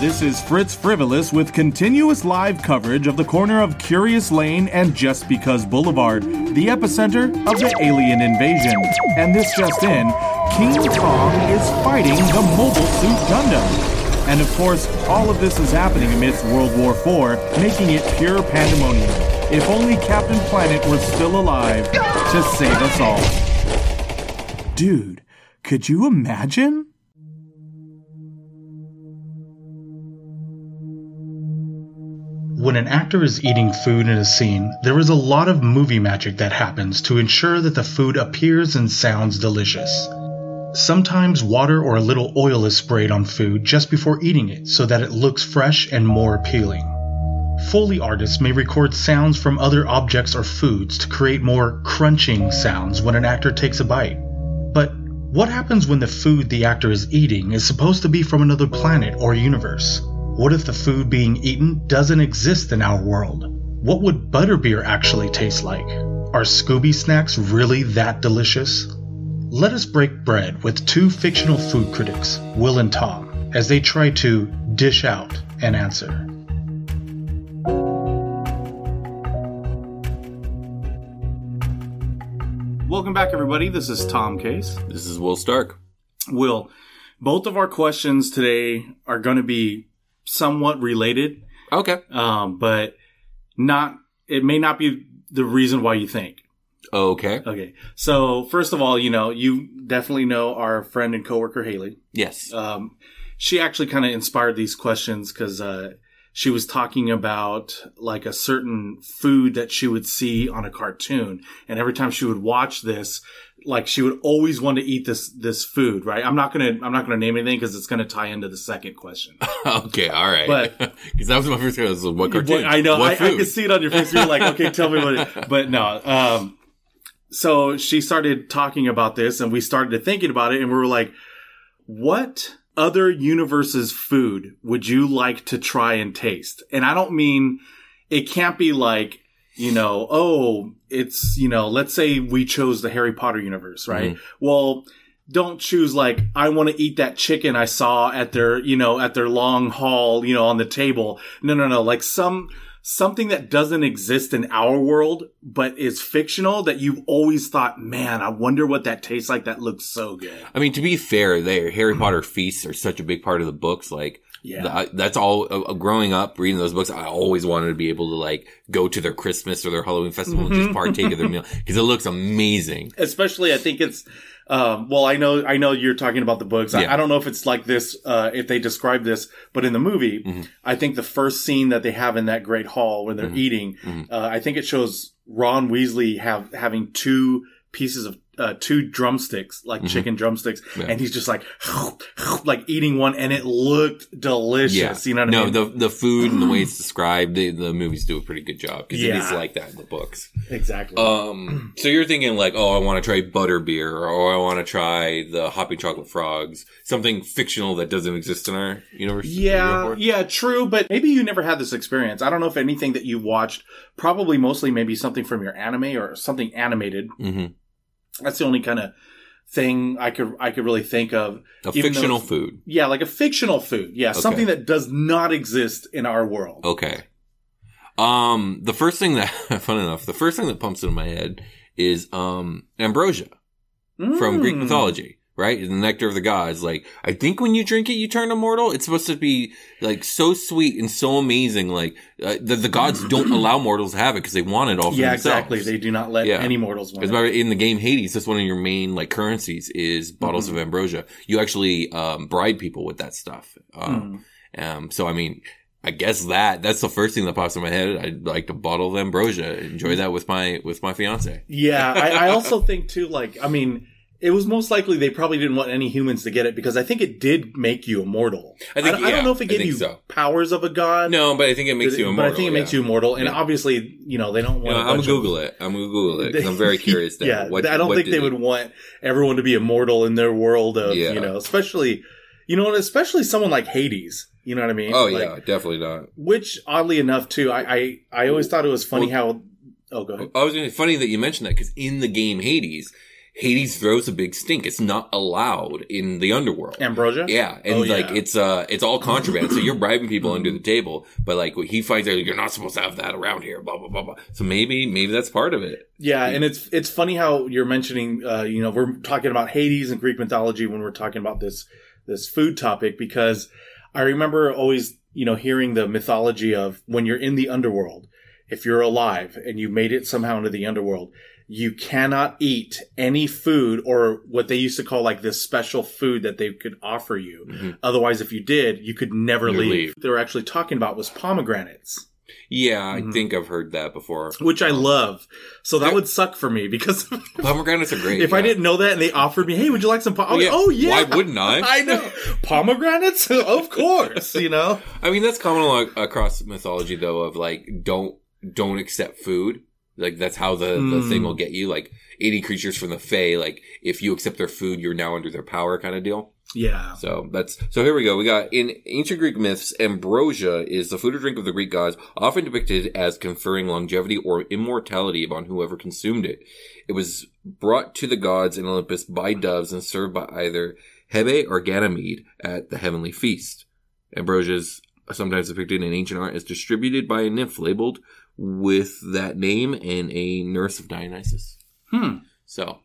This is Fritz Frivolous with continuous live coverage of the corner of Curious Lane and Just Because Boulevard, the epicenter of the alien invasion. And this just in, King Kong is fighting the Mobile Suit Gundam. And of course, all of this is happening amidst World War IV, making it pure pandemonium. If only Captain Planet were still alive to save us all. Dude, could you imagine? When an actor is eating food in a scene, there is a lot of movie magic that happens to ensure that the food appears and sounds delicious. Sometimes water or a little oil is sprayed on food just before eating it so that it looks fresh and more appealing. Foley artists may record sounds from other objects or foods to create more crunching sounds when an actor takes a bite. But what happens when the food the actor is eating is supposed to be from another planet or universe? What if the food being eaten doesn't exist in our world? What would butterbeer actually taste like? Are Scooby snacks really that delicious? Let us break bread with two fictional food critics, Will and Tom, as they try to dish out an answer. Welcome back, everybody. This is Tom Case. This is Will Stark. Will, both of our questions today are going to be somewhat related, Okay. um, but not. It may not be the reason why you think. Okay. Okay. So first of all, you know, you definitely know our friend and coworker Haley. Yes. Um, she actually kind of inspired these questions because uh, she was talking about like a certain food that she would see on a cartoon, and every time she would watch this, like she would always want to eat this this food. Right? I'm not gonna I'm not gonna name anything because it's gonna tie into the second question. okay. All right. But- because that was my first question. was, What cartoon? I know. I, I could see it on your face. You're like, okay, tell me what. It, but no. Um, so she started talking about this, and we started to thinking about it, and we were like, what other universes' food would you like to try and taste? And I don't mean it can't be like you know, oh, it's you know, let's say we chose the Harry Potter universe, right? Mm-hmm. Well. Don't choose like I want to eat that chicken I saw at their you know at their long haul you know on the table. No, no, no. Like some something that doesn't exist in our world but is fictional that you've always thought, man, I wonder what that tastes like. That looks so good. I mean, to be fair, there Harry Potter feasts are such a big part of the books. Like, Yeah. the- I- that's all. Uh, growing up, reading those books, I always wanted to be able to like go to their Christmas or their Halloween festival and just partake of their meal because it looks amazing. especially I think it's um, well I know I know you're talking about the books I, Yeah. I don't know if it's like this uh, if they describe this but in the movie Mm-hmm. I think the first scene that they have in that great hall when they're Mm-hmm. eating uh, I think it shows Ron Weasley have having two pieces of uh, two drumsticks like chicken drumsticks Mm-hmm. Yeah. and he's just like like eating one and it looked delicious you know what I mean? no, the the food and the way it's described, the, the movies do a pretty good job because it is like that in the books. exactly Um, so you're thinking like, oh, I want to try butterbeer, or I want to try the hoppy chocolate frogs, something fictional that doesn't exist in our universe. Yeah, yeah, true. But maybe you never had this experience. I don't know if anything that you watched, probably mostly maybe something from your anime or something animated. hmm That's the only kind of thing I could I could really think of. A fictional food. Yeah, like a fictional food. Yeah, something that does not exist in our world. Okay. Um, the first thing that, fun enough, the first thing that pumps into my head is um ambrosia from Greek Mm. mythology, right? The nectar of the gods. Like, I think when you drink it, you turn immortal. It's supposed to be like so sweet and so amazing. Like, uh, the, the gods don't allow mortals to have it because they want it all for themselves. Yeah, themselves. exactly. They do not let Yeah. any mortals want it. in the game Hades, that's one of your main like currencies is bottles Mm-hmm. of ambrosia. You actually um, bribe people with that stuff. Um, Mm. um, so I mean, I guess that that's the first thing that pops in my head. I'd like to bottle the ambrosia, enjoy that with my with my fiance. Yeah, I, I also think too. Like, I mean, it was most likely they probably didn't want any humans to get it because I think it did make you immortal. I think- don't, I don't know if it I gave you so. powers of a god. No, but I think it makes but, you but immortal. I think it makes you immortal, and Yeah. obviously, you know, they don't want. a I'm gonna of- Google it. I'm gonna Google it 'cause I'm very curious. Now. yeah, What- I don't think they it- would want everyone to be immortal in their world of Yeah. you know, especially you know, especially someone like Hades. You know what I mean? Oh Like, yeah, definitely not. Which oddly enough, too, I I, I always thought it was funny how. Oh, go ahead. I was gonna funny that you mentioned that because in the game Hades, Hades throws a big stink. It's not allowed in the underworld. Ambrosia. Yeah, and Oh, like yeah. it's uh it's all contraband. so you're bribing people under the table, but like when he finds out you're not supposed to have that around here, blah blah blah blah. So maybe maybe that's part of it. Yeah, and it's it's funny how you're mentioning, uh, you know, we're talking about Hades and Greek mythology when we're talking about this this food topic because I remember always, you know, hearing the mythology of when you're in the underworld, if you're alive and you made it somehow into the underworld, you cannot eat any food or what they used to call like this special food that they could offer you. Mhm. Otherwise, if you did, you could never You leave. leave. They were actually talking about was pomegranates. Yeah, I Mhm. think I've heard that before. Which I love. So that There- would suck for me because Pomegranates are great. if I didn't know that and they offered me, hey, would you like some? Pom-? yeah. Oh yeah. Why wouldn't I? I know pomegranates, of course. You know. I mean, that's common across mythology, though, of like don't don't accept food. Like that's how the the Mm. thing will get you. Like eighty creatures from the Fey, Like if you accept their food, you're now under their power, kind of deal. Yeah. So that's so. Here we go. We got in ancient Greek myths, ambrosia is the food or drink of the Greek gods, often depicted as conferring longevity or immortality upon whoever consumed it. It was brought to the gods in Olympus by doves and served by either Hebe or Ganymede at the heavenly feast. Ambrosia is sometimes depicted in ancient art as distributed by a nymph labeled with that name and a nurse of Dionysus. Hmm. So,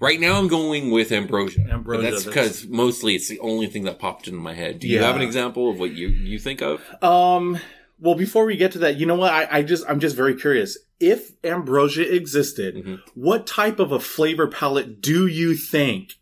right now I'm going with ambrosia. Ambrosia, that's because mostly it's the only thing that popped into my head. Do you have an example of what you you think of? Um. Well, before we get to that, you know what? I, I just I'm just very curious. If ambrosia existed, Mhm. what type of a flavor palette do you think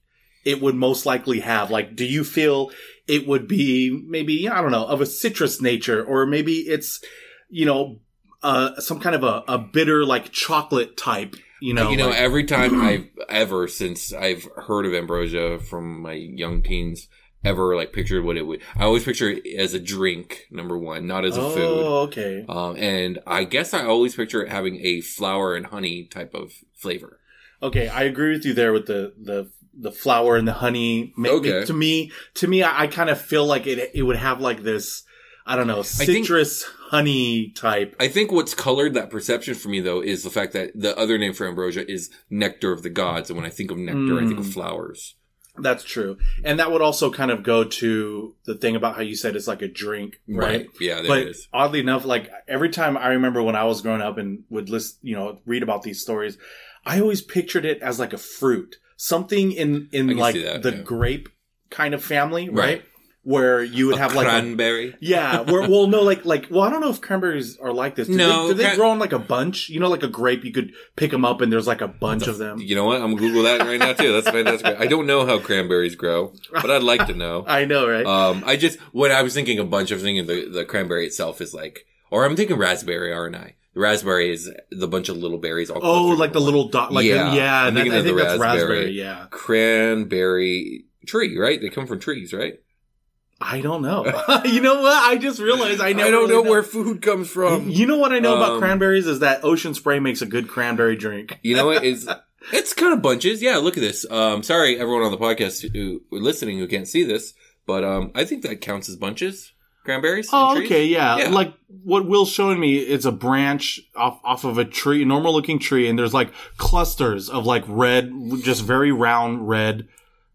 it would most likely have? Like, do you feel it would be maybe I don't know of a citrus nature, or maybe it's you know uh, some kind of a, a bitter like chocolate type? You know, you know, like- every time I've ever since I've heard of ambrosia from my young teens, ever like pictured what it would. I always picture it as a drink, number one, not as a food. oh, okay. Um, and I guess I always picture it having a flour and honey type of flavor. Okay, I agree with you there with the the the flour and the honey. Okay. To me, to me, I, I kind of feel like it it would have like this. I don't know, think- citrus honey type. I think what's colored that perception for me though is the fact that the other name for ambrosia is nectar of the gods, and when I think of nectar, I think of Mm. flowers. That's true, and that would also kind of go to the thing about how you said it's like a drink, right? Yeah, there but it is. oddly enough, like every time I remember when I was growing up and would list, you know, read about these stories, I always pictured it as like a fruit, something in in like that, the yeah. grape kind of family, right? Right. Where you would A have like a, cranberry. yeah, where, well, no, like like well, I don't know if cranberries are like this. Do No, they, do they cran- grow in like a bunch? You know, like a grape, you could pick them up and there's like a bunch of them. You know what? I'm gonna Google that right now too. That's fantastic. I don't know how cranberries grow, but I'd like to know. I know, right? Um, I just when I was thinking a bunch of thinking the the cranberry itself is like, or I'm thinking raspberry, aren't I? The raspberry is the bunch of little berries. All oh, like the one. little dot, like Yeah, yeah, I'm that- I think the that's raspberry. raspberry. Yeah, cranberry tree, right? They come from trees, right? I don't know. you know what? I just realized I never. I don't really know where food comes from. You know what I know about Um, cranberries is that Ocean Spray makes a good cranberry drink. You know what? It's it's kind of bunches. Yeah, look at this. Um, sorry, everyone on the podcast who who listening who can't see this, but um, I think that counts as bunches. Cranberries. Oh, okay, yeah. Yeah. Like what Will's showing me, it's a branch off off of a tree, a normal looking tree, and there's like clusters of like red, just very round red,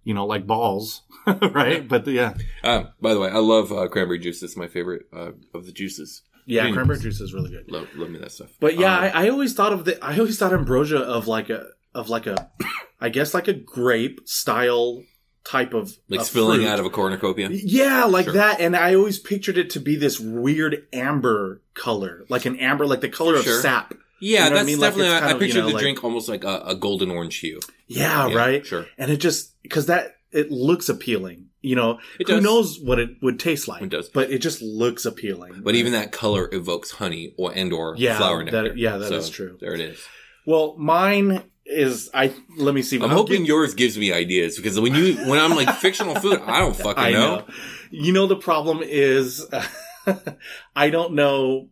you know, like balls, right? But yeah, Um, by the way, I love uh, cranberry juice. It's my favorite uh, of the juices. yeah, cranberry juice is really good. Love, love me that stuff. But yeah, Um, I, I always thought of the, I always thought ambrosia of like a, of like a, I guess like a grape style type of like of spilling fruit. out of a cornucopia. Yeah, like Sure. that. And I always pictured it to be this weird amber color, like an amber, like the color of Sure. sap. Yeah, You know what I that's mean? Like, definitely. it's I, kind I of, pictured you know, the like- drink almost like a, a golden orange hue. Yeah, Yeah, right. Sure. And it just because that it looks appealing. You know, It who does. knows what it would taste like? It does. but it just looks appealing. But even that color evokes honey or and or Yeah, flower that- yeah, that that is true. There it is. Well, mine is I let me see. I'm I'll hoping get- yours gives me ideas because when you when I'm like fictional food, I don't fucking I know. know. You know the problem is I don't know.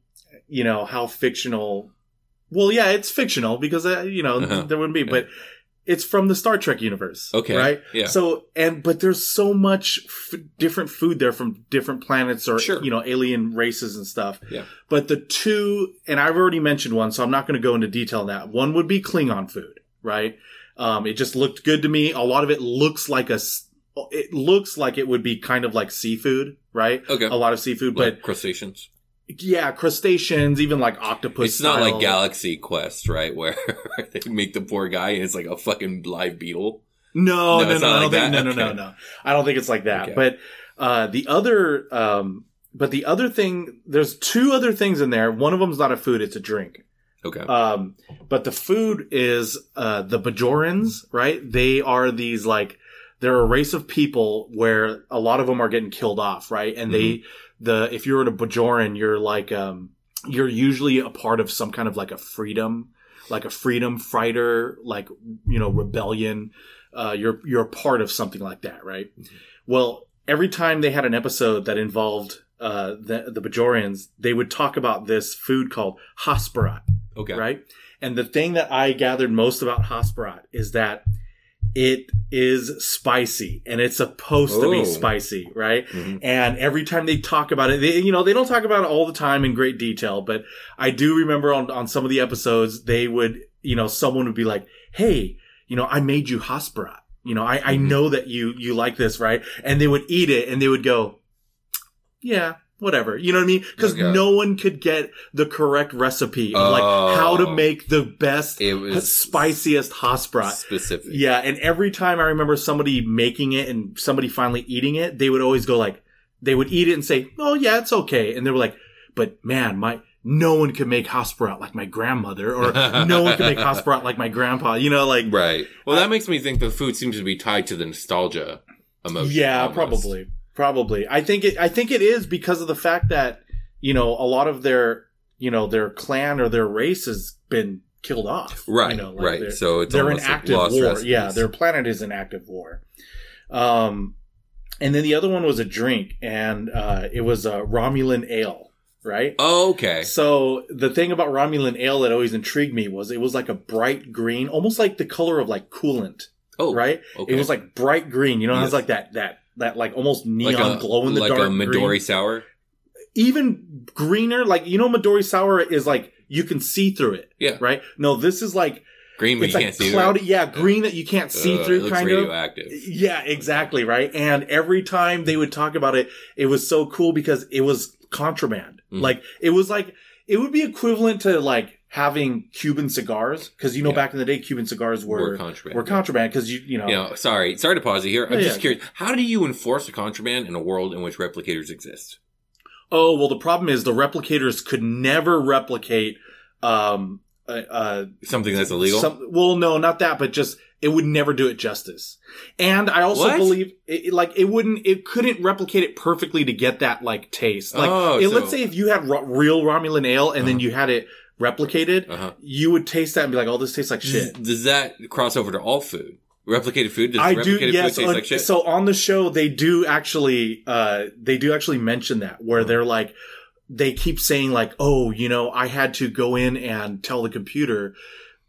You know how fictional. Well, yeah, it's fictional because uh, you know Uh-huh. there wouldn't be, but it's from the Star Trek universe. Okay, right? yeah. So and but there's so much f- different food there from different planets or Sure. you know alien races and stuff. Yeah. But the two, and I've already mentioned one, so I'm not going to go into detail on that. One would be Klingon food, right? Um, it just looked good to me. A lot of it looks like a, it looks like it would be kind of like seafood, right? Okay. A lot of seafood, Like crustaceans. Yeah, crustaceans, even like octopus. It's not like. Galaxy Quest, right? Where they make the poor guy and it's like a fucking live beetle. No, No, no, it's no, like think, no, no, no, Okay. no. I don't think it's like that. Okay. But uh, the other, um, but the other thing, there's two other things in there. One of them's not a food; it's a drink. Okay. Um, but the food is uh, the Bajorans, right? They are these like they're a race of people where a lot of them are getting killed off, right? And they the if you're a Bajoran, you're like um you're usually a part of some kind of like a freedom, like a freedom fighter, like you know rebellion. Uh, you're you're a part of something like that, right? Well, every time they had an episode that involved uh, the the Bajorans, they would talk about this food called Hasperat okay. right? And the thing that I gathered most about Hasperat is that it is spicy and it's supposed to Oh. be spicy, right? Mhm. And every time they talk about it, they, you know, they don't talk about it all the time in great detail, but I do remember on, on some of the episodes, they would, you know, someone would be like, Hey, you know, I made you Hasperat. You know, I, I Mhm. know that you, you like this, right? And they would eat it and they would go, yeah, whatever. You know what I mean? Cause Okay. no one could get the correct recipe of like how to Oh. make the best, It was spiciest Hasperat. specific. Yeah, and every time I remember somebody making it and somebody finally eating it, they would always go like, they would eat it and say, "Oh yeah, it's okay," and they were like, "But man, my no one can make Hasperat like my grandmother, or no one can make Hasperat like my grandpa." You know, like Right. Well, that makes me think the food seems to be tied to the nostalgia emotion. yeah, almost. probably, probably. I think it. I think it is because of the fact that you know a lot of their you know their clan or their race has been killed off. Right. You know, like right. they're- So it's they're in almost like active war. recipes. Yeah, their planet is in active war. Um, and then the other one was a drink, and uh, it was a Romulan ale, right? Oh, okay. So the thing about Romulan ale that always intrigued me was it was like a bright green, almost like the color of like coolant, Oh, right? Okay. It was like bright green. You know, it was like that that that like almost neon like a glow in the like dark a Midori green. sour. Even greener, like you know, Midori sour is like you can see through it, Yeah. right? No, this is like Green, but it's you like can't see cloudy, yeah, green that you can't see Ugh, through, kind of. radioactive. Yeah, exactly, right? And every time they would talk about it, it was so cool because it was contraband. Mhm. Like, it was like, it would be equivalent to like having Cuban cigars. Cause you know, Yeah. back in the day, Cuban cigars were, Were were contraband. contraband. Cause you, you know, know, sorry, sorry to pause you here. I'm Yeah, just yeah. curious. How do you enforce a contraband in a world in which replicators exist? oh, well, the problem is the replicators could never replicate, um, uh, uh, Something that's illegal. Some, well, no, not that, but just it would never do it justice. And I also What? believe, it, like, it wouldn't, it couldn't replicate it perfectly to get that like taste. Like, Oh, it- so- let's say if you had ro- real Romulan ale and then Uh-huh. you had it replicated, uh-huh. you would taste that and be like, "Oh, this tastes like shit." Does, does that cross over to all food? Replicated food? Does I do, yes. food taste on- like shit? So on the show, they do actually, uh, they do actually mention that where Uh-huh. they're like, they keep saying like, "Oh, you know, I had to go in and tell the computer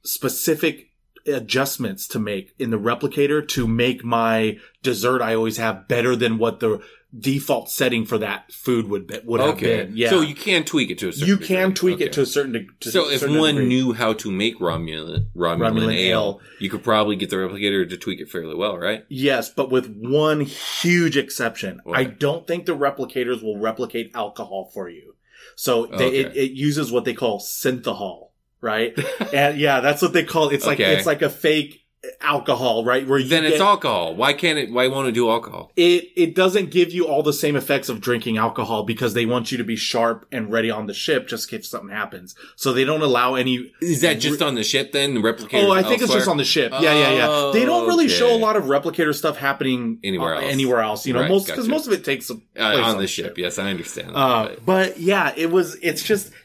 specific adjustments to make in the replicator to make my dessert I always have better than what the default setting for that food would be, would have okay. been." Yeah. So you can tweak it to a certain you can degree. tweak Okay. it to a certain de- to So if one degree. knew how to make Romulan, Romulan, Romulan ale, ale. you could probably get the replicator to tweak it fairly well, right? Yes, but with one huge exception. What? I don't think the replicators will replicate alcohol for you. So they, it, Okay. it uses what they call synthehol, right? and yeah, that's what they call it. It's like Okay. it's like a fake alcohol, right? Where you Then it's get- alcohol. Why can't it? Why won't it do alcohol? it it doesn't give you all the same effects of drinking alcohol because they want you to be sharp and ready on the ship just in case something happens. So they don't allow any. Is that just on the ship then? The replicators Oh, I think it's just on the ship. Yeah, yeah, yeah. They don't really Okay. show a lot of replicator stuff happening Anywhere uh, else. anywhere else. You know, Right, most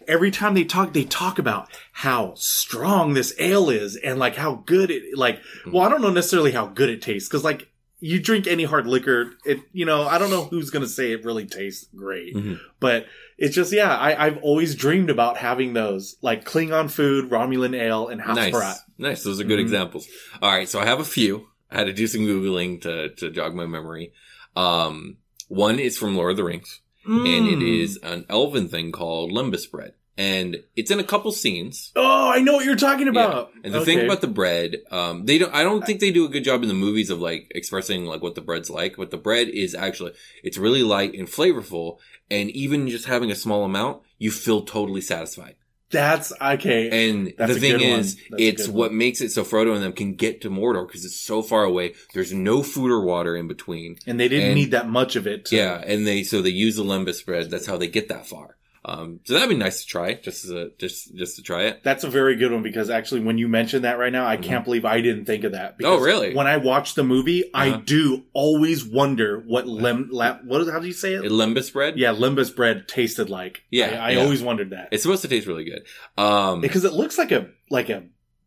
because gotcha. most of it takes place on the ship. Yes, I understand. But- but yeah, it was, it's just every time they talk, they talk about how strong this ale is and like how good it, like, well, I don't know necessarily how good it tastes because like you drink any hard liquor, it, you know, I don't know who's going to say it really tastes great, Mhm. but it's just, yeah, I, I've always dreamed about having those like Klingon food, Romulan ale, and nice, Hasperat. nice. Those are good Mhm. examples. All right, so I have a few. I had to do some googling to to jog my memory. Um, one is from Lord of the Rings, and it Mm. an elven thing called lembas bread, and it's in a couple scenes. Oh, I know what you're talking about. And the thing about the bread, um, they don't, I don't think they do a good job in the movies of like expressing like what the bread's like, but the bread is actually, it's really light and flavorful. And even just having a small amount, you feel totally satisfied. That's okay. And That's the thing is, it's what one. makes it so Frodo and them can get to Mordor because it's so far away. There's no food or water in between. and they didn't and- need that much of it. to- Yeah. And they, so they use the lembas bread. That's how they get that far. Um, so that'd be nice to try just as a, just, just to try it. That's a very good one because actually, when you mention that right now, I can't believe I didn't think of that. Because Mm-hmm. Oh, really? When I watch the movie, I Uh-huh. do always wonder what lem, la, what is, how do you say it? Lembas bread? yeah, lembas bread tasted like. Yeah, I, I yeah. always wondered that It's supposed to taste really good. Um, because it looks like a like a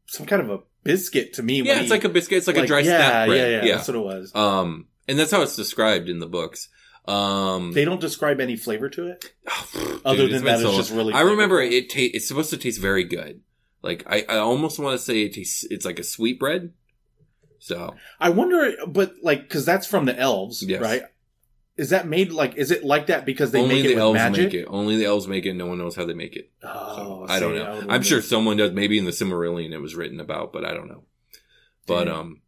some kind of a biscuit to me. when yeah, he- it's like a biscuit. It's like, a dry yeah, snap bread. Yeah, yeah, yeah. that's what it was. Um, and that's how it's described in the books. Um, they don't describe any flavor to it. dude, other than that, it's just really I remember it. Ta- it's supposed to taste very good. Like I, I almost want to say it tastes. It's like a sweet bread. So I wonder, but like, because that's from the elves, Yes. right? Is that made like? Is it like that because they only make the it with elves magic? make it. Only the elves make it. No one knows how they make it. Oh, So, I don't know. I'm sure someone does. Maybe in the Silmarillion it was written about, but I don't know. But Damn. um,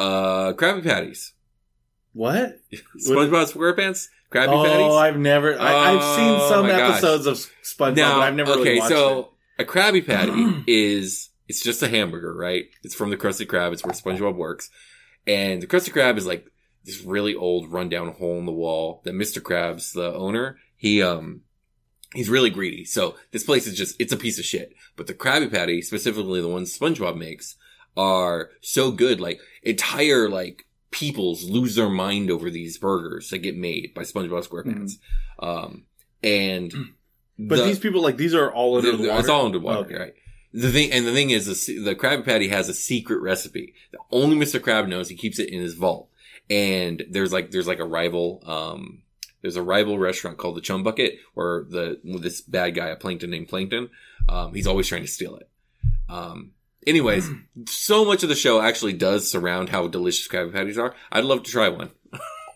uh, Krabby Patties, What? SpongeBob SquarePants, Krabby oh, Patties. I've never. I, I've seen Oh, some gosh. episodes of SpongeBob, Now, but I've never okay, really watched so it. a Krabby Patty is it's just a hamburger, right? It's from the Krusty Krab. It's where SpongeBob works, and the Krusty Krab is like this really old, rundown hole in the wall. That Mr. Krabs, the owner, he um. He's really greedy. So this place is just, it's a piece of shit. But the Krabby Patty, specifically the ones SpongeBob makes, are so good. Like entire, like, peoples lose their mind over these burgers that get made by SpongeBob SquarePants. Um, and Mm-hmm. But the- these people, like, these are all under the- the water. It's all underwater, Okay. right? The thing, and the thing is, the, the Krabby Patty has a secret recipe that only Mr. Krab knows. He keeps it in his vault. And there's like, there's like a rival, um, there's a rival restaurant called the Chum Bucket where the, this bad guy, a plankton named Plankton, um, he's always trying to steal it. Um, anyways, so much of the show actually does surround how delicious Krabby Patties are. I'd love to try one.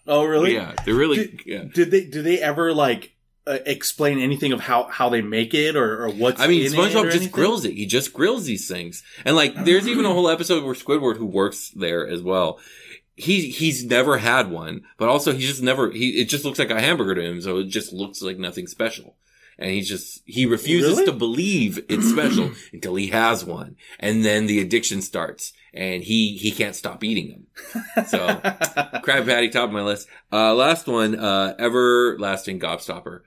Oh, really? Yeah, they're really, Did- yeah. Did they? Do they ever like uh, explain anything of how how they make it or, or what's? I mean, SpongeBob just anything? grills it. He just grills these things. And like, there's even a whole episode where Squidward, who works there as well, he, he's never had one, but also he just never, he, it just looks like a hamburger to him. So it just looks like nothing special. And he just, he refuses Really? to believe it's special until he has one. And then the addiction starts and he, he can't stop eating them. So crab Patty, top of my list. Uh, last one, uh, everlasting gobstopper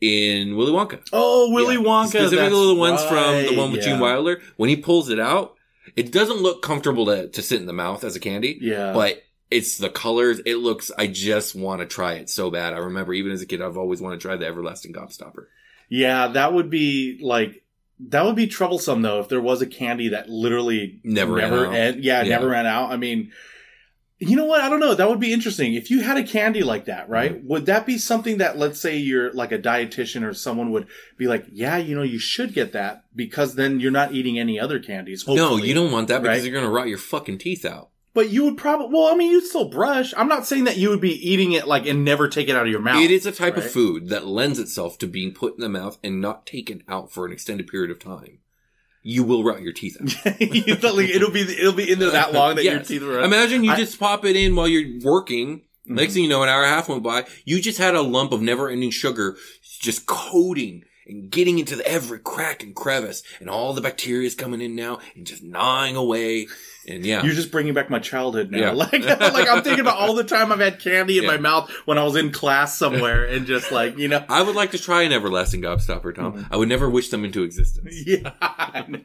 in Willy Wonka. oh, Willy Yeah. Wonka. Specifically the ones from the one with yeah. Gene Wilder. When he pulls it out, it doesn't look comfortable to, to sit in the mouth as a candy. Yeah, But it's the colors. It looks, I just want to try it so bad. I remember even as a kid, I've always wanted to try the Everlasting Gobstopper. yeah, that would be like that would be troublesome though if there was a candy that literally Never ran never out. en- yeah, Yeah. never ran out. I mean. You know what? I don't know. That would be interesting. If you had a candy like that, right? Mm-hmm. Would that be something that, let's say you're like a dietitian or someone would be like, yeah, you know, you should get that because then you're not eating any other candies. No, you don't want that because Right? you're going to rot your fucking teeth out. But you would probably, well, I mean, you'd still brush. I'm not saying that you would be eating it like and never take it out of your mouth. It is a type of food that lends itself to being put in the mouth and not taken out for an extended period of time. You will rot your teeth out. it'll be it'll be in there that long that your Yes. teeth are. Imagine you I- just pop it in while you're working. Mhm. Next thing you know, an hour and a half went by. You just had a lump of never ending sugar just coating and getting into the, every crack and crevice, and all the bacteria is coming in now and just gnawing away. And yeah, You're just bringing back my childhood now. Yeah. Like, like I'm thinking about all the time I've had candy in Yeah. my mouth when I was in class somewhere, and just like you know, I would like to try an everlasting gobstopper, Tom. Mm-hmm. I would never wish them into existence. yeah. Know.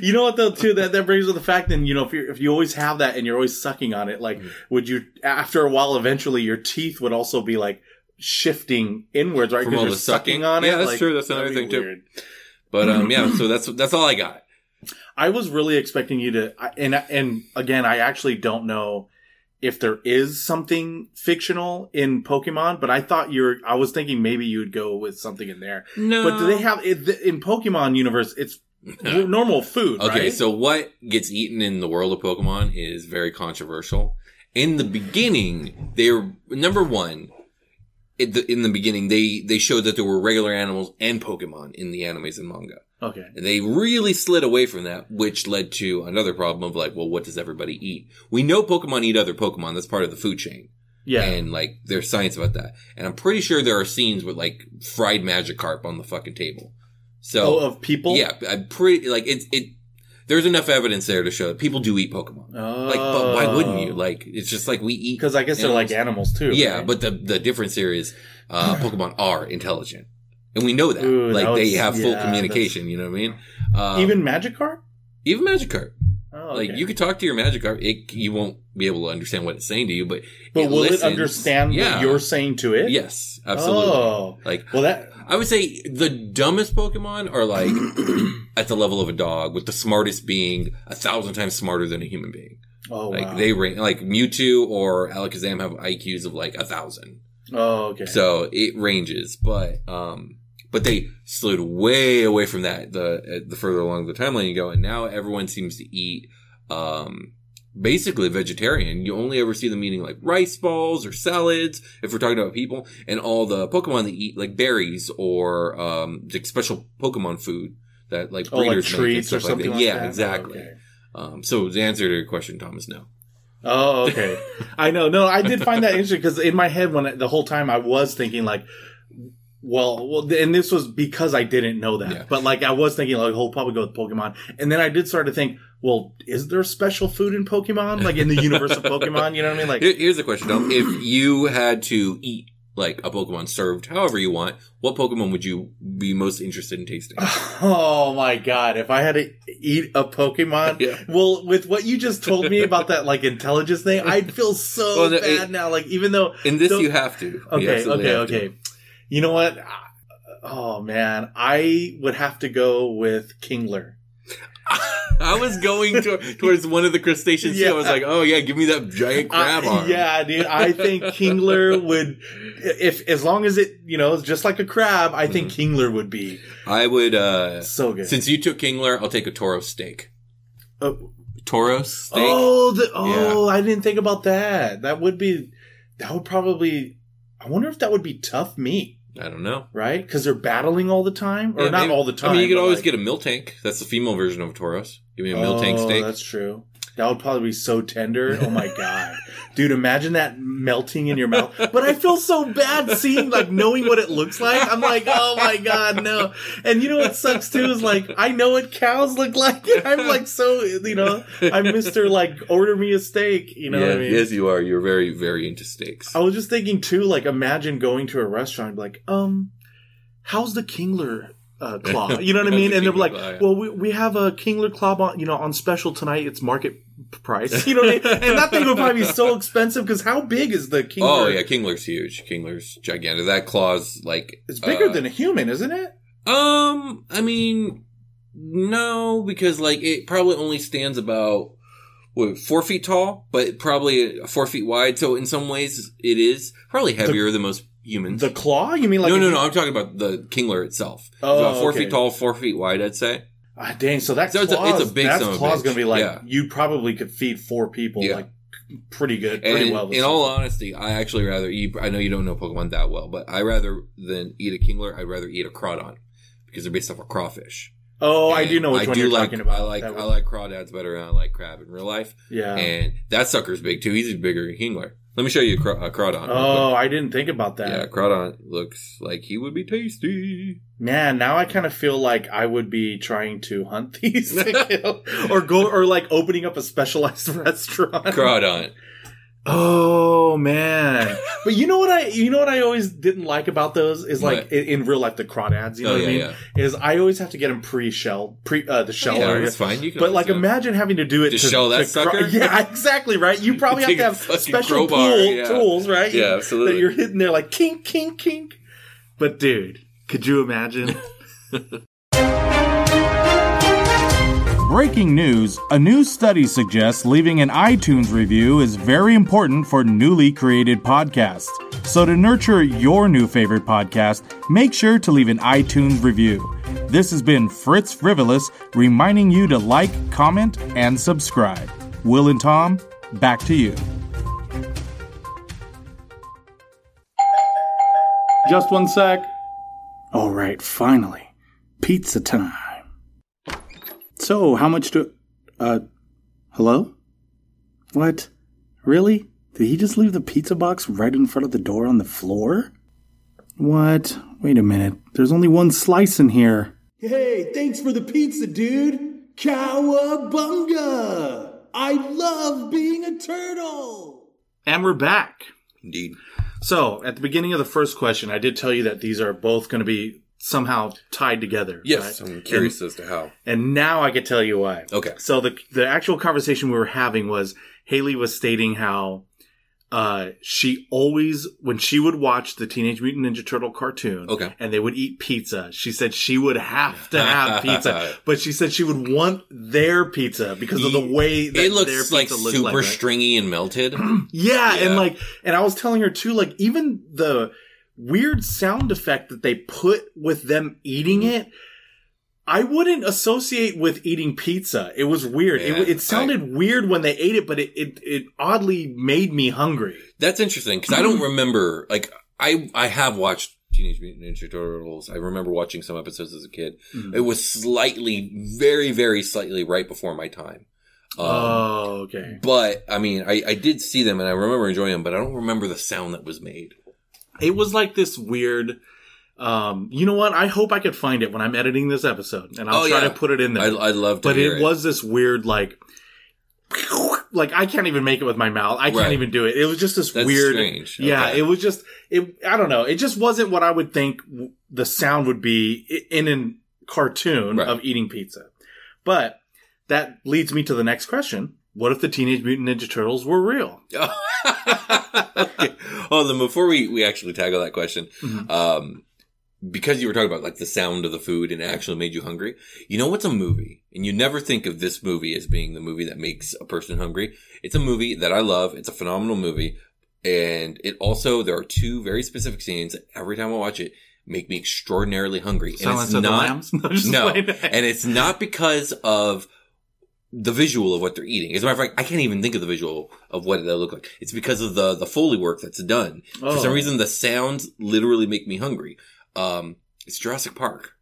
You know what though too that that brings with the fact then you know if you if you always have that and you're always sucking on it like Mm-hmm. would you after a while eventually your teeth would also be like shifting inwards right From because all you're the sucking? sucking on it Yeah, that's Like, true. That's another thing, too. But um, yeah, so that's that's all I got. I was really expecting you to, and and again, I actually don't know if there is something fictional in Pokemon, but I thought you're. I was thinking maybe you would go with something in there. No, But do they have in Pokemon universe? It's normal food. Okay, right? so what gets eaten in the world of Pokemon is very controversial. In the beginning, they're number one. In the, in the beginning, they they showed that there were regular animals and Pokemon in the animes and manga. okay, And they really slid away from that, which led to another problem of like, well, what does everybody eat? We know Pokemon eat other Pokemon. That's part of the food chain. yeah, And like, there's science about that. And I'm pretty sure there are scenes with like fried Magikarp on the fucking table. So, oh, of people. yeah, I'm pretty like it's it. There's enough evidence there to show that people do eat Pokemon. Like, but why wouldn't you? Like, it's just like we eat. Because I guess they're like animals too. yeah, right? but the the difference here is uh, Pokemon are intelligent, and we know that. Ooh, like that they was- have full communication. You know what I mean? Um, even Magikarp. even Magikarp. Oh, okay. Like you could talk to your magic Magikarp, it you won't be able to understand what it's saying to you, but but will listens. it understand Yeah. what you're saying to it? Yes, absolutely. Oh, Like well, that I would say the dumbest Pokemon are like at the level of a dog, with the smartest being a thousand times smarter than a human being. Oh, like wow. they rank like Mewtwo or Alakazam have IQs of like a thousand. Oh, okay. So it ranges, but um, but they slid way away from that the the further along the timeline you go, and now everyone seems to eat um basically vegetarian. You only ever see them eating like rice balls or salads if we're talking about people, and all the Pokemon that eat like berries or um like special Pokemon food that like oh, like breeders make and treats or something that. like yeah? Oh, exactly. okay. Um, so the answer to your question, Thomas, no. Oh, okay. I know. No, I did find that interesting because in my head, when I- the whole time I was thinking like, well, well, and this was because I didn't know that, Yeah. but like I was thinking like, oh, probably go with Pokemon, and then I did start to think, well, is there special food in Pokemon, like in the universe of Pokemon? You know what I mean? Like, Here's the question. If you had to eat like a Pokemon served however you want, what Pokemon would you be most interested in tasting? oh my god, if I had to eat a Pokemon, Yeah. well, with what you just told me about that like intelligence thing, I'd feel so Well, no, bad it- now. Like, even though In this, you have to. You Okay, okay, to. okay. You know what? Oh man, I would have to go with Kingler. I was going to, towards one of the crustaceans. Yeah. I was like, oh yeah, give me that giant crab I- arm. yeah, dude. I think Kingler would, if as long as it, you know, just like a crab. I think Mm-hmm. Kingler would be I would. uh so good. Since you took Kingler, I'll take a Tauros steak. oh, Tauros steak. oh, the, oh, I didn't think about that. That would be, that would probably. I wonder if that would be tough meat, I don't know. right? Because they're battling all the time, or Yeah, not maybe- all the time. I mean, you could always like- get a Miltank. That's the female version of a Tauros. Give me a tank Oh, steak. That's true. That would probably be so tender. Oh my god, dude! Imagine that melting in your mouth. But I feel so bad seeing, like, knowing what it looks like. I'm like, oh my god, no. And you know what sucks too is like, I know what cows look like. I'm like, so you know, I'm Mister like, order me a steak. You know yeah, what I mean? yes, you are. You're very, very into steaks. I was just thinking too, like, imagine going to a restaurant, and be like, um, how's the Kingler uh, claw? You know what I mean? And they're like, claw, yeah. well, we, we have a Kingler claw, on, you know, on special tonight. It's market price. You know what I mean? And that thing would probably be so expensive because how big is the Kingler? Oh yeah, Kingler's huge. Kingler's gigantic. That claw's like It's bigger uh, than a human, isn't it? Um, I mean, no, because like it probably only stands about what four feet tall, but probably four feet wide. So in some ways, it is probably heavier than most humans. The claw? You mean like no, no, no. I'm talking about the Kingler itself. It's Oh, about four okay. feet tall, four feet wide. I'd say. Ah, dang, so that So it's a- it's a big that a claw's gonna be like Yeah. you probably could feed four people Yeah. like pretty good, pretty And well. in all honesty, I actually rather eat. I know you don't know Pokemon that well, but I rather than eat a Kingler, I'd rather eat a Crawdaunt because they're based off of crawfish. oh, I do know which I one you're like, talking about. I like I like crawdads better than I like crab in real life. yeah. And that sucker's big too. He's bigger than Kingler. Let me show you a, cro- uh, a Crawdaunt. Oh. I didn't think about that. yeah, Crawdaunt looks like he would be tasty. Man, now I kind of feel like I would be trying to hunt these or go, or like opening up a specialized restaurant. Crawdaunt. Oh man! But you know what I, you know what I always didn't like about those is like What? in, in real life the crawdads. You know Oh, what yeah, I mean? yeah. Is I always have to get them pre-shelled, pre uh, the shell. yeah, area. that's fine. You can But like, always do it. imagine having to do it Just to shell that to craw- sucker? Yeah, exactly. Right. You probably have Take to a have fucking special crowbar, tool, yeah. tools, right? Yeah, absolutely. That you're hitting there like kink, kink, kink. But dude, could you imagine? Breaking news a new study suggests leaving an iTunes review is very important for newly created podcasts. So, to nurture your new favorite podcast, make sure to leave an iTunes review. This has been Fritz Frivolous reminding you to like, comment, and subscribe. Will and Tom, back to you. Just one sec. All right, finally, pizza time. So, how much do? Uh, hello? What? Really? Did he just leave the pizza box right in front of the door on the floor? What? Wait a minute. There's only one slice in here. Hey, thanks for the pizza, dude. Cowabunga! I love being a turtle. And we're back. Indeed. So, at the beginning of the first question, I did tell you that these are both going to be somehow tied together. Yes, right? I'm curious as to how. And, and now I could tell you why. Okay. So the the actual conversation we were having was Haley was stating how uh she always when she would watch the Teenage Mutant Ninja Turtle cartoon Okay. and they would eat pizza, she said she would have to have pizza. But she said she would want their pizza because of the way that It their looks like super like, right? stringy and melted. Yeah, Yeah. and like, and I was telling her too, like, even the weird sound effect that they put with them eating Mm-hmm. it, I wouldn't associate with eating pizza. It was weird. Yeah, it, it sounded weird when they ate it, but it, it, it oddly made me hungry. That's interesting because I don't remember. Like I, I have watched Teenage Mutant Ninja Turtles. I remember watching some episodes as a kid. Mm-hmm. It was slightly, very, very slightly right before my time. Um, oh, okay. but I mean, I, I did see them and I remember enjoying them, but I don't remember the sound that was made. It was like this weird. Um, you know what? I hope I could find it when I'm editing this episode, and I'll Oh, try yeah. to put it in there. I, I'd love to but hear it was this weird like like I can't even make it with my mouth. I can't Right. even do it. It was just this That's weird. strange. Yeah, Okay. it was just it. I don't know. It just wasn't what I would think w- the sound would be i- in a cartoon Right. of eating pizza. But that leads me to the next question: What if the Teenage Mutant Ninja Turtles were real? okay. Oh, then before we, we actually tackle that question, Mhm. um, because you were talking about like the sound of the food and it actually made you hungry. You know what's a movie? And you never think of this movie as being the movie that makes a person hungry. It's a movie that I love. It's a phenomenal movie. And it also, there are two very specific scenes that every time I watch it make me extraordinarily hungry. and Silence it's of the not, Lambs? No, no. and it's not because of the visual of what they're eating. As a matter of fact, I can't even think of the visual of what they look like. It's because of the the foley work that's done. For Oh. some reason, the sounds literally make me hungry. Um, it's Jurassic Park,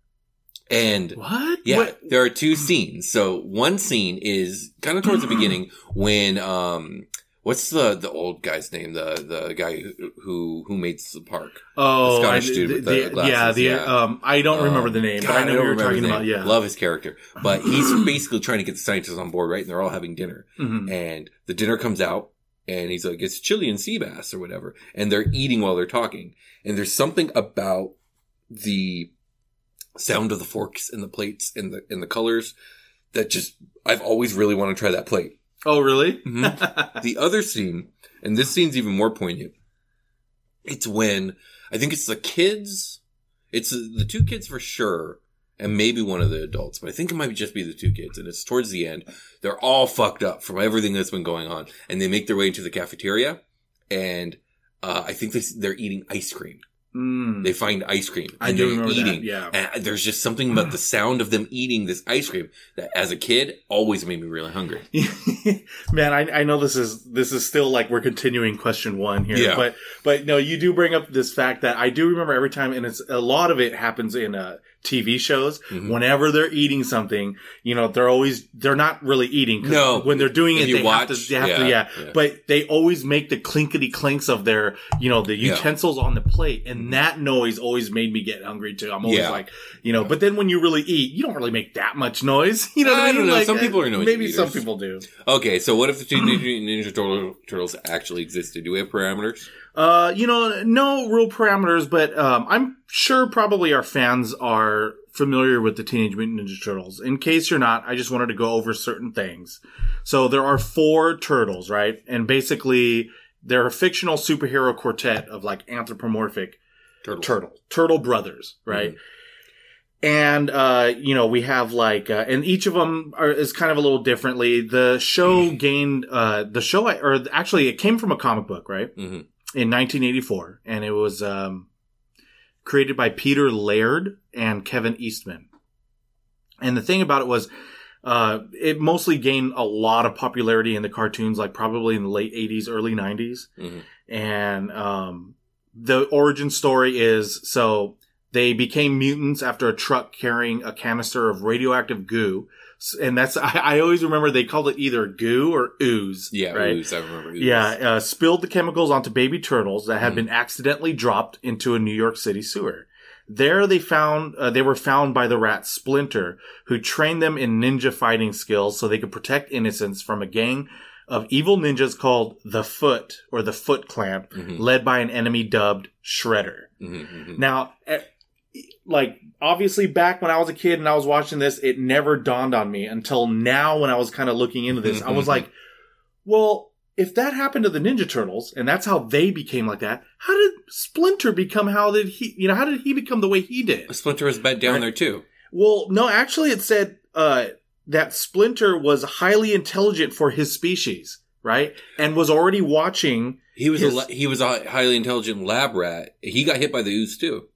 and What? yeah, What? there are two scenes. So one scene is kind of towards the beginning when um. What's the the old guy's name? The the guy who who, who made the park? Oh, The Scottish I- dude with the glasses, yeah, the yeah. um, I don't remember the name, God, but I know don't what you're talking about. Yeah, love his character, but he's basically trying to get the scientists on board, right? And they're all having dinner, Mhm. and the dinner comes out, and he's like, "It's chili and sea bass or whatever," and they're eating while they're talking, and there's something about the sound of the forks and the plates and the and the colors that just I've always really wanted to try that plate. Oh, really? Mhm. the other scene, and this scene's even more poignant. It's when I think it's the kids. It's the two kids for sure, and maybe one of the adults, but I think it might just be the two kids. And it's towards the end. They're all fucked up from everything that's been going on, and they make their way into the cafeteria, and uh, I think they, they're eating ice cream. Mm. They find ice cream. I and do they're remember that, eating. yeah. And there's just something about the sound of them eating this ice cream that, as a kid, always made me really hungry. Man, I, I know this is this is still like we're continuing question one here, Yeah. but but no, you do bring up this fact that I do remember every time, and it's a lot of it happens in uh, TV shows, Mhm. whenever they're eating something, you know, they're always, they're not really eating. No. When they're doing If it, you they have watch, to, they have to, yeah, yeah, yeah. But they always make the clinkety clinks of their, you know, the Yeah. utensils on the plate. And that noise always made me get hungry too. I'm always Yeah. like, you know, but then when you really eat, you don't really make that much noise. You know what I I mean? don't know. Like, Some people are noisy Maybe some people do. Okay, so what if the Teenage Ninja Turtles actually existed? Do we have parameters? Uh, you know, no real parameters, but um, I'm sure probably our fans are familiar with the Teenage Mutant Ninja Turtles. In case you're not, I just wanted to go over certain things. So there are four turtles, right? And basically, they're a fictional superhero quartet of like anthropomorphic Turtles. turtle turtle brothers, right? And uh, you know, we have like, uh, and each of them are, is kind of a little differently. The show gained uh, the show, or actually, it came from a comic book, right? Mhm. In 1984, and it was um, created by Peter Laird and Kevin Eastman. And the thing about it was, uh, it mostly gained a lot of popularity in the cartoons, like probably in the late 80s, early 90s. Mhm. And um, the origin story is so they became mutants after a truck carrying a canister of radioactive goo. And that's, I, I always remember they called it either goo or ooze. Yeah, right? ooze, I remember. Ooze. Yeah, uh, spilled the chemicals onto baby turtles that had Mhm. been accidentally dropped into a New York City sewer. There they found, uh, they were found by the rat Splinter, who trained them in ninja fighting skills so they could protect innocents from a gang of evil ninjas called the Foot, or the Foot Clan, Mhm. led by an enemy dubbed Shredder. Mhm, mhm. Now, eh, like, obviously back when I was a kid and I was watching this, it never dawned on me until now when I was kind of looking into this. I was like, well, if that happened to the Ninja Turtles and that's how they became like that, how did Splinter become how did he, you know, how did he become the way he did? Splinter was bent down Right. there too. Well, no, actually it said, uh, that Splinter was highly intelligent for his species, right? And was already watching He was His- a he was a highly intelligent lab rat. He got hit by the ooze too.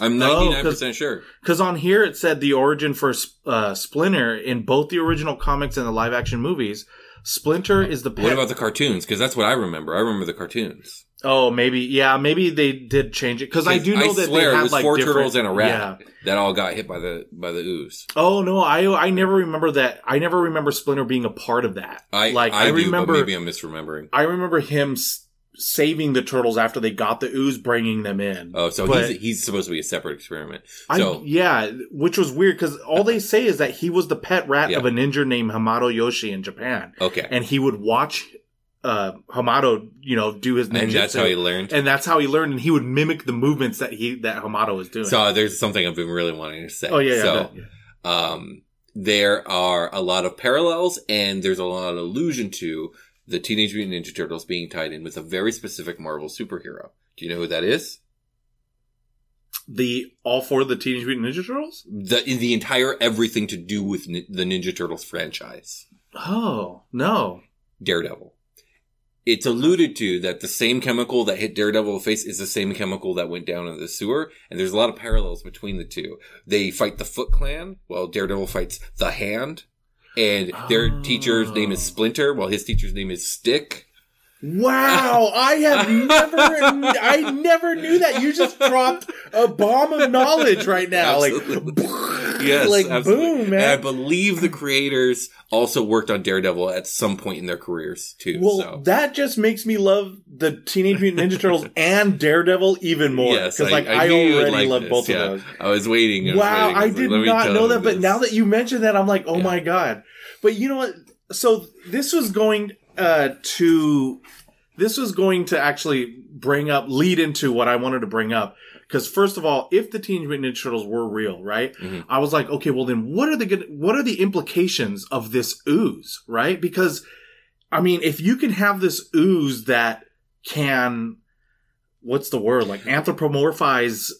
I'm Oh, 99 percent sure. Because on here it said the origin for uh, Splinter in both the original comics and the live action movies. Splinter is the pet. What about the cartoons? Because that's what I remember. I remember the cartoons. oh, maybe yeah, maybe they did change it because I do know that swear they it was like four different- turtles and a rat Yeah. that all got hit by the by the ooze. Oh no, I I never remember that. I never remember Splinter being a part of that. I like I, I, do, remember. maybe I'm misremembering. I remember him saving the turtles after they got the ooze, bringing them in. Oh, so But- he's he's supposed to be a separate experiment. I, So yeah, which was weird because all they say is that he was the pet rat Yeah. of a ninja named Hamato Yoshi in Japan. okay, and he would watch uh Hamato, you know, do his ninjutsu. and that's how he learned. and that's how he learned and he would mimic the movements that he that Hamato was doing. So there's something I've been really wanting to say. oh yeah, yeah, So yeah. um, there are a lot of parallels and there's a lot of allusion to the Teenage Mutant Ninja Turtles being tied in with a very specific Marvel superhero. Do you know who that is? The all four of the Teenage Mutant Ninja Turtles? The the entire everything to do with ni- the Ninja Turtles franchise. Oh, no. Daredevil. It's alluded to that the same chemical that hit Daredevil in the face is the same chemical that went down in the sewer, and there's a lot of parallels between the two. They fight the Foot Clan, while Daredevil fights the Hand, and their Oh. teacher's name is oh. Splinter, while his teacher's name is Stick. Wow, I have never I never knew that. You just dropped a bomb of knowledge right now. Absolutely. Like Yes, like absolutely. boom, And I believe the creators also worked on Daredevil at some point in their careers too. Well, so. that just makes me love the Teenage Mutant Ninja Turtles and Daredevil even more. Yes, Because like I, you would already like love both yeah. of those. I was waiting. I was Wow, waiting. I was like, did let not know that, but this. now that you mentioned that, I'm like, oh Yeah. my god. But you know what? So this was going uh, to this was going to actually bring up lead into what I wanted to bring up. Because first of all, if the Teenage Mutant Ninja Turtles were real, right? Mhm. I was like, okay, well then, what are the good, what are the implications of this ooze, right? Because, I mean, if you can have this ooze that can, what's the word, like anthropomorphize, uh,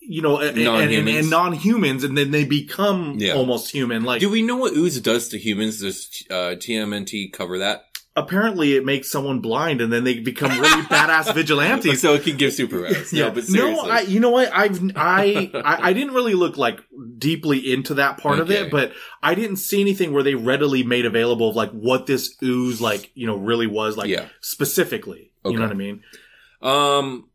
you know, and, and, and non-humans, and then they become Yeah. almost human. Like, Do we know what ooze does to humans? Does uh, TMNT cover that? Apparently, it makes someone blind, and then they become really badass vigilantes. So it can give superpowers. No, but seriously. no, I, you know what? I've I, I I didn't really look like deeply into that part of it, but I didn't see anything where they readily made available of like what this ooze like you know really was like Yeah. specifically. You know what I mean? Um,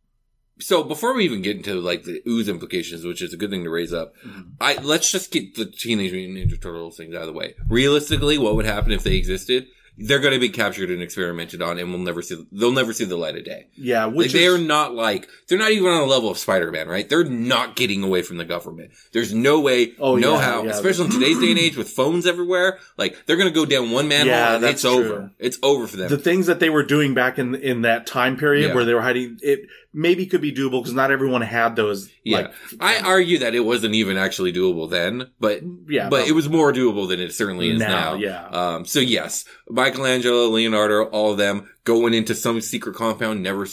so before we even get into like the ooze implications, which is a good thing to raise up, I let's just get the Teenage Mutant Ninja Turtles things out of the way. Realistically, what would happen if they existed? They're going to be captured and experimented on, and we'll never see. They'll never see the light of day. Yeah, Like, which they're not like they're not even on the level of Spider-Man, right? They're not getting away from the government. There's no way, Oh, no yeah, how, yeah. especially in today's day and age with phones everywhere. Like they're gonna go down one manhole Yeah, and that's it's true. over. It's over for them. the things that they were doing back in in that time period Yeah. where they were hiding it maybe could be doable because not everyone had those. yeah, like, I argue that it wasn't even actually doable then, but Yeah, but it was more doable than it certainly is now. Now, yeah. Um. So yes, Michelangelo, Leonardo, all of them going into some secret compound. Never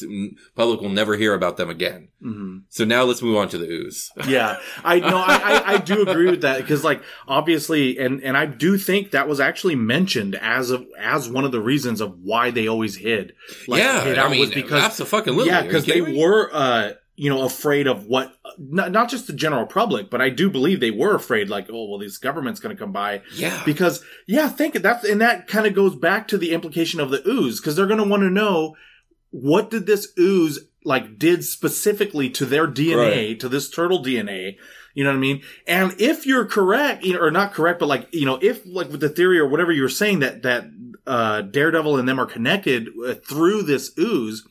public will never hear about them again. mhm. So now let's move on to the ooze. yeah, I know. I, I, I do agree with that because, like, obviously, and and I do think that was actually mentioned as of as one of the reasons of why they always hid. Like, yeah, hid I mean, was because absolutely. yeah, because because they were, uh, you know, afraid of what not not just the general public, but I do believe they were afraid, like, oh well, this government's going to come by Yeah. because yeah, think that's and that kind of goes back to the implication of the ooze because they're going to want to know what did this ooze like did specifically to their DNA to this turtle DNA. You know what I mean? And if you're correct, you know, or not correct, but like, you know, if like with the theory or whatever you were saying that, that, uh, Daredevil and them are connected uh, through this ooze,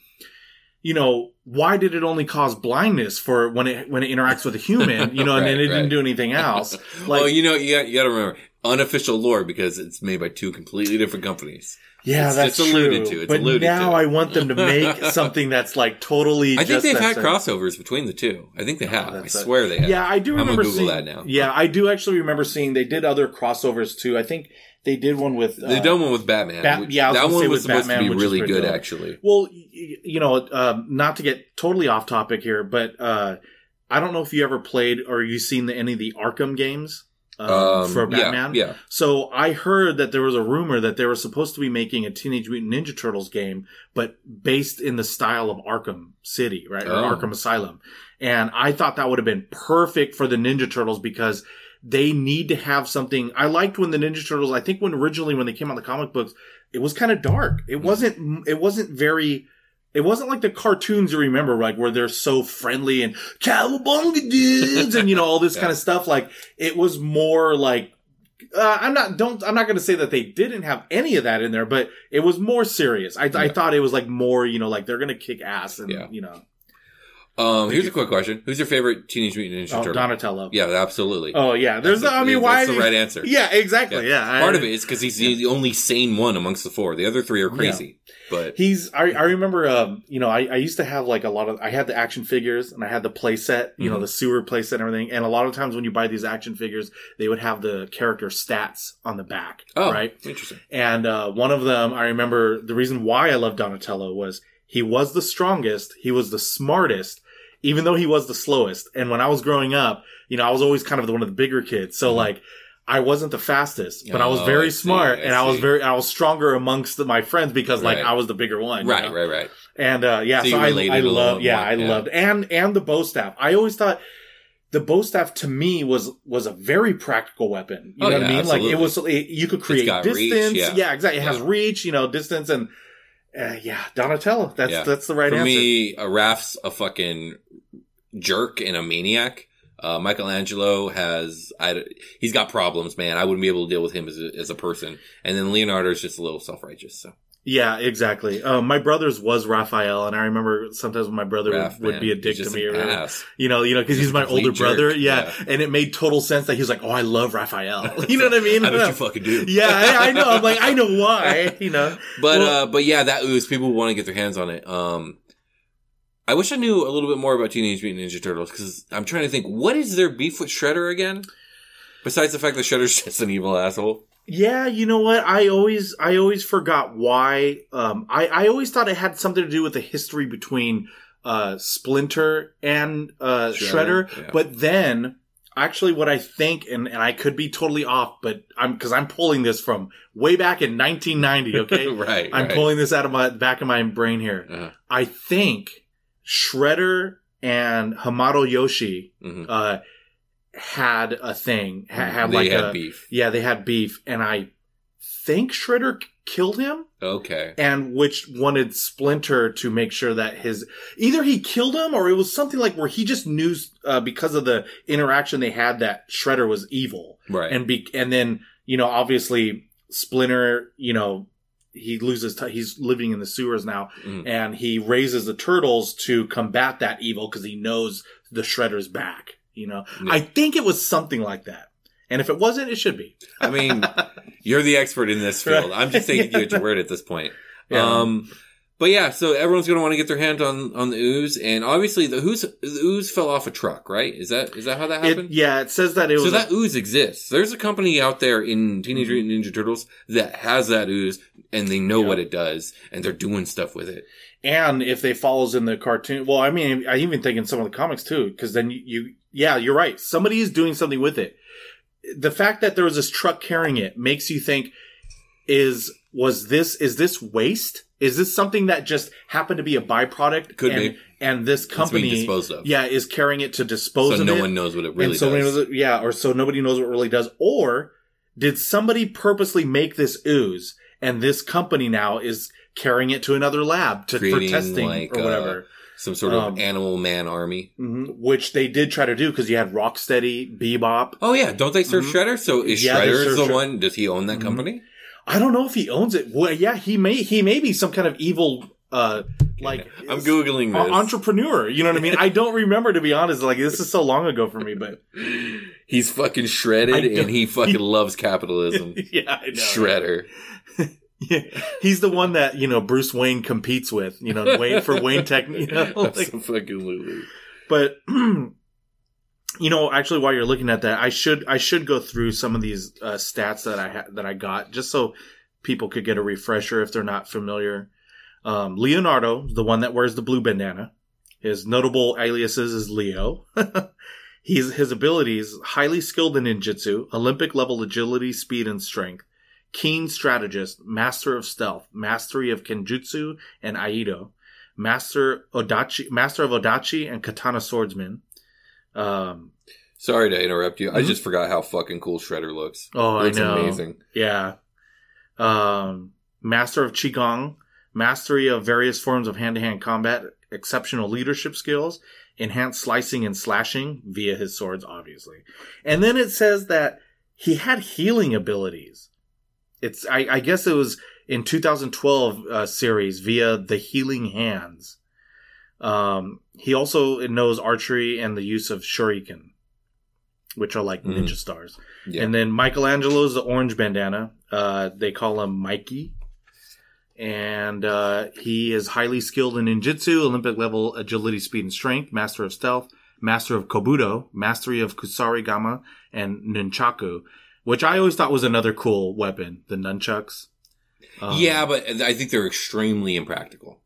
you know, why did it only cause blindness for when it, when it interacts with a human, you know, and then Right, it didn't do anything else? Like, well, you know, you got, you got to remember unofficial lore because it's made by two completely different companies. Yeah, It's- that's it's alluded true. to. It's but alluded now to. I want them to make something that's like totally. I think they've had same- crossovers between the two. I think they oh, have. I that's a- swear they have. Yeah, I do I'm gonna remember Google seeing that now. Yeah, I do actually remember seeing they did other crossovers too. I think they did one with. Uh, They've done one with Batman. Bat- yeah, was that one was supposed Batman, to be really good, dope. actually. Well, you know, um, not to get totally off topic here, but uh, I don't know if you ever played or you seen the, any of the Arkham games um, Um, for Batman. Yeah, yeah. So I heard that there was a rumor that they were supposed to be making a Teenage Mutant Ninja Turtles game, but based in the style of Arkham City, right? Or Oh. Arkham Asylum. And I thought that would have been perfect for the Ninja Turtles because they need to have something. I liked when the Ninja Turtles, I think when originally when they came out in the comic books, it was kind of dark. It wasn't, it wasn't very, it wasn't like the cartoons you remember, like where they're so friendly and cowabunga dudes and you know all this kind of stuff. Like it was more like uh, I'm not don't I'm not going to say that they didn't have any of that in there, but it was more serious. I, I thought it was like more you know like they're going to kick ass and Yeah. you know Um, here's a quick question: Who's your favorite Teenage Mutant Ninja oh, Turtle? Donatello. Yeah, absolutely. Oh yeah. There's That's I the- mean why That's the right answer. Yeah, exactly. Yeah. I- Part of it is because he's the- the only sane one amongst the four. The other three are crazy. But He's I, I remember um you know I, I used to have like a lot of I had the action figures and I had the play set you know Mhm. the sewer play set and everything and a lot of times when you buy these action figures they would have the character stats on the back oh, right interesting. And uh, one of them, I remember the reason why I love Donatello was he was the strongest, he was the smartest, even though he was the slowest. And when I was growing up, you know, I was always kind of the one of the bigger kids. So Mhm. like, I wasn't the fastest, but I was Oh, very I see, smart I and I was very, I was stronger amongst the, my friends because like Right. I was the bigger one. you Right, know? right, right. And uh, yeah, So so, you I, I a love, yeah, more, I yeah. loved, and and the bow staff. I always thought the bow staff to me was was a very practical weapon. You Oh, know what I yeah, mean? Like it was, it, you could create got reach, distance. yeah. exactly. It has reach. You know, distance and uh, yeah, Donatello. That's Yeah. that's the right For answer. me, uh, Raph's a fucking jerk and a maniac. Uh, Michelangelo has, I, he's got problems, man. I wouldn't be able to deal with him as a, as a person. And then Leonardo is just a little self-righteous. So Yeah, exactly. Um, my brother's was Raphael, and I remember sometimes when my brother Raph, would, would be a dick to me, or ass. you know, you know, because He's he's my older jerk, brother. Yeah. yeah. and it made total sense that he was like, "Oh, I love Raphael." You know what I mean? I know you fucking do. yeah, I, I know. I'm like, I know why. You know, But Well- uh, but yeah, that ooze. People want to get their hands on it. Um, I wish I knew a little bit more about Teenage Mutant Ninja Turtles because I'm trying to think what is their beef with Shredder again? Besides the fact that Shredder's just an evil asshole. Yeah, you know what? I always, I always forgot why. Um, I, I always thought it had something to do with the history between uh, Splinter and uh, Shredder, Shredder. yeah. But then, actually, what I think, and, and I could be totally off, but I'm because I'm pulling this from way back in 1990. Okay, right. I'm right. pulling this out of my back of my brain here. Uh-huh. I think Shredder and Hamato Yoshi Mhm. uh, had a thing, ha- had they like had a beef. yeah, they had beef, and I think Shredder killed him Okay. and which wanted Splinter to make sure that his either he killed him or it was something like where he just knew uh, because of the interaction they had that Shredder was evil Right. and be and then you know obviously Splinter you know he loses t- he's living in the sewers now Mhm. and he raises the turtles to combat that evil because he knows the Shredder's back you know Yeah. I think it was something like that and if it wasn't it should be I mean, you're the expert in this field. Right. I'm just taking you at your word at this point. Yeah. Um, but yeah, so everyone's going to want to get their hands on, on the ooze. And obviously the ooze, the ooze fell off a truck, right? Is that, is that how that it, happened? yeah it says that it was so a- that ooze exists. There's a company out there in Teenage Mm-hmm. Mutant Ninja Turtles that has that ooze and they know Yeah. what it does and they're doing stuff with it. and if they follows in the cartoon well i mean i even think in some of the comics too because then you, you yeah you're right somebody is doing something with it the fact that there was this truck carrying it makes you think is was this is this waste is this something that just happened to be a byproduct Could and, be. and this company being disposed of. yeah is carrying it to dispose So of no it one knows what it really and so does. knows yeah or so nobody knows what it really does or did somebody purposely make this ooze and this company now is carrying it to another lab to, for testing like, or uh, whatever Some sort of Um, animal man army. hmm which they did try to do because you had Rocksteady, Bebop. Oh yeah, don't they serve Mhm. Shredder? So is Yeah, Shredder the Shred- one? Does he own that Mhm. company? I don't know if he owns it. Well, yeah, he may he may be some kind of evil uh like I'm googling this. entrepreneur. You know what I mean? I don't remember to be honest. Like this is so long ago for me, but He's fucking shredded and he fucking loves capitalism. yeah, I know. Shredder. Yeah, he's the one that you know Bruce Wayne competes with. You know, Wayne for Wayne Tech. You know, like, Absolutely. but you know actually while you're looking at that i should i should go through some of these uh, stats that i ha- that i got just so people could get a refresher if they're not familiar. Um, leonardo the one that wears the blue bandana his notable aliases is leo. He's his abilities highly skilled in ninjutsu olympic level agility speed and strength keen strategist master of stealth mastery of kenjutsu and iaido master odachi master of odachi and katana swordsman um Sorry to interrupt you. I Mhm. just forgot how fucking cool Shredder looks. oh looks i know amazing. yeah um master of qigong mastery of various forms of hand-to-hand combat exceptional leadership skills enhanced slicing and slashing via his swords obviously and then it says that he had healing abilities it's i, I guess it was in 2012 uh, series via the healing hands um he also knows archery and the use of shuriken which are like Mhm. ninja stars Yeah. and then Michelangelo's the orange bandana. Uh, they call him Mikey. And uh, he is highly skilled in ninjutsu, Olympic level agility, speed, and strength, master of stealth, master of kobudo, mastery of kusarigama, and nunchaku, which I always thought was another cool weapon, the nunchucks. Um, yeah, but I think they're extremely impractical.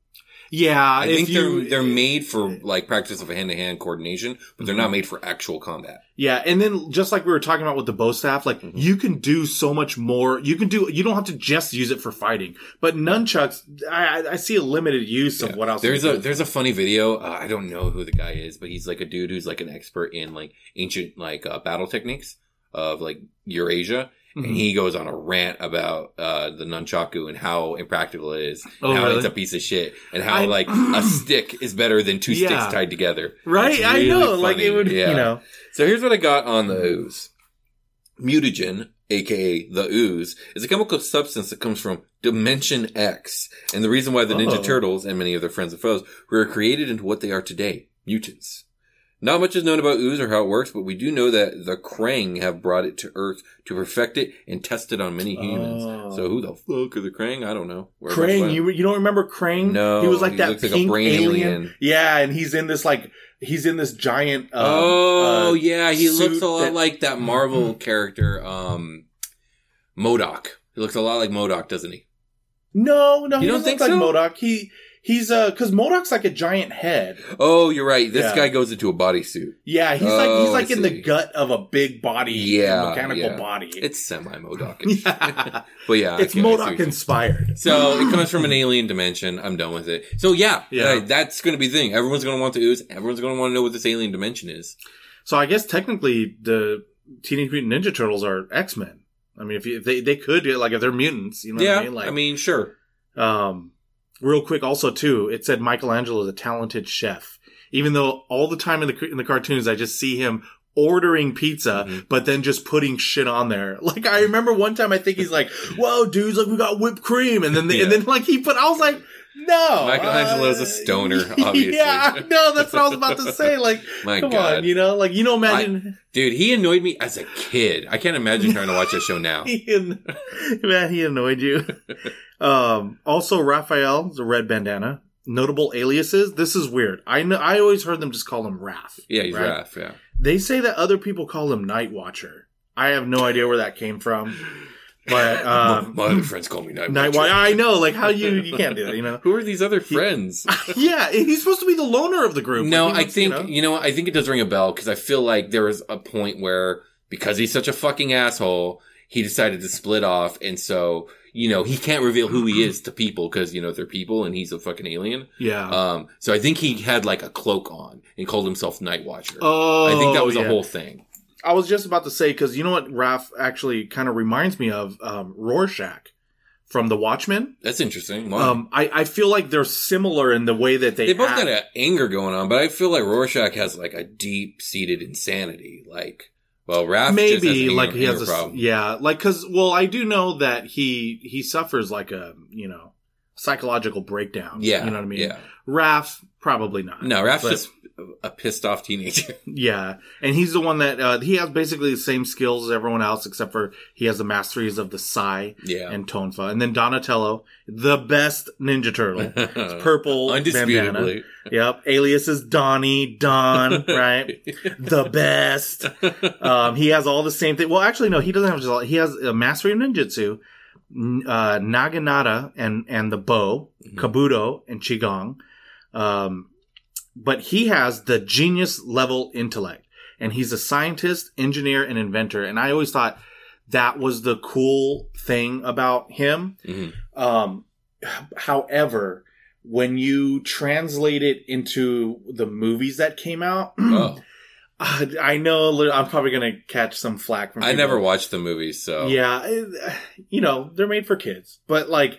Yeah. I if think you, they're they're made for like practice of a hand to hand coordination, but they're Mhm. not made for actual combat. Yeah, and then just like we were talking about with the bow staff, like Mhm. you can do so much more. You can do. You don't have to just use it for fighting. But nunchucks, I, I- see a limited use of what else. There's a do. there's a funny video. Uh, I don't know who the guy is, but he's like a dude who's like an expert in like ancient like uh, battle techniques of like Eurasia, Mhm. and he goes on a rant about uh, the nunchaku and how impractical it is, and Oh, how really? it's a piece of shit, and how I- like a stick is better than two Yeah. sticks tied together. right. It's I really know. Like it would. Yeah. You know. So here's what I got on the ooze. Mutagen, aka the ooze, is a chemical substance that comes from Dimension X. And the reason why the Ninja Oh. Turtles and many of their friends and foes were created into what they are today, mutants. Not much is known about ooze or how it works, but we do know that the Krang have brought it to Earth to perfect it and test it on many humans. Oh. So who the fuck are the Krang? I don't know. Where am I Crane, from? you you don't remember Krang? No, he was like he that like pink brain alien. alien. Yeah, and he's in this like he's in this giant. Um, oh uh, yeah, he looks a lot that- like that Marvel character, um, MODOK. He looks a lot like MODOK, doesn't he? No, no, You he don't doesn't think like so? MODOK. He he's uh because MODOK's like a giant head. Oh, you're right. This Yeah. guy goes into a bodysuit. Yeah, he's Oh, like he's I like in the see. gut of a big body, Yeah, mechanical yeah. body. It's semi MODOK. yeah, but yeah, I it's get- I see what MODOK you- inspired. So it comes from an alien dimension. I'm done with it. So yeah, Yeah. uh, that's going to be the thing. Everyone's going to want to ooze. Everyone's going to want to know what this alien dimension is. So I guess technically the Teenage Mutant Ninja Turtles are X Men. I mean, if, you, if they they could like if they're mutants, you know yeah, what I mean? Like, I mean, sure. um, real quick, also too, it said Michelangelo is a talented chef. Even though all the time in the in the cartoons, I just see him ordering pizza, Mhm. but then just putting shit on there. Like I remember one time, I think he's like, "Whoa, dudes! Like we got whipped cream," and then they, and then like he put, I was like. No, Michelangelo's a uh, stoner, obviously. Yeah, no, that's what I was about to say. Like, My come God. on, you know, like you know, imagine Dude, he annoyed me as a kid. I can't imagine trying to watch that show now. he, man, he annoyed you. um, also, Raphael, the red bandana. Notable aliases. This is weird. I know. I always heard them just call him Raph. Yeah, he's right? Raph, yeah. They say that other people call him Night Watcher. I have no idea where that came from, but um, my, my other friends call me Night Night Watcher. Watcher. I know, like how you you can't do that, you know. Who are these other friends? yeah, he's supposed to be the loner of the group. no, I wants, think, you know- you know. I think it does ring a bell because I feel like there was a point where, because he's such a fucking asshole, he decided to split off. And so, you know, he can't reveal who he is to people because, you know, they're people and he's a fucking alien. yeah. Um, so I think he had like a cloak on and called himself Night Watcher. oh, I think that was yeah. the whole thing. I was just about to say because you know what Raph actually kind of reminds me of um, Rorschach from The Watchmen. That's interesting. Wow. Um, I, I feel like they're similar in the way that they they both act. got an anger going on, but I feel like Rorschach has like a deep seated insanity. Like, well, Raph just has maybe an like he has a problem. yeah like because well I do know that he he suffers like a you know psychological breakdown. Yeah, you know what I mean. Yeah, Raph probably not. no, Raph's But- just a pissed off teenager. Yeah, and he's the one that uh, he has basically the same skills as everyone else, except for he has the masteries of the Sai yeah, and Tonfa. And then Donatello, the best Ninja Turtle, It's purple bandana. Yep, alias is Donnie, Don, right? The best. Um, he has all the same thing. Well, actually, no, he doesn't have just all. He has a mastery of ninjutsu, uh, Naginata, and and the bow, Mhm. kobudo, and Qigong. Um, but he has the genius level intellect, and he's a scientist, engineer, and inventor. And I always thought that was the cool thing about him. Mhm. Um, however, when you translate it into the movies that came out, Oh, I know I'm probably going to catch some flack from I people. never watched the movies, so Yeah, you know, they're made for kids, but like,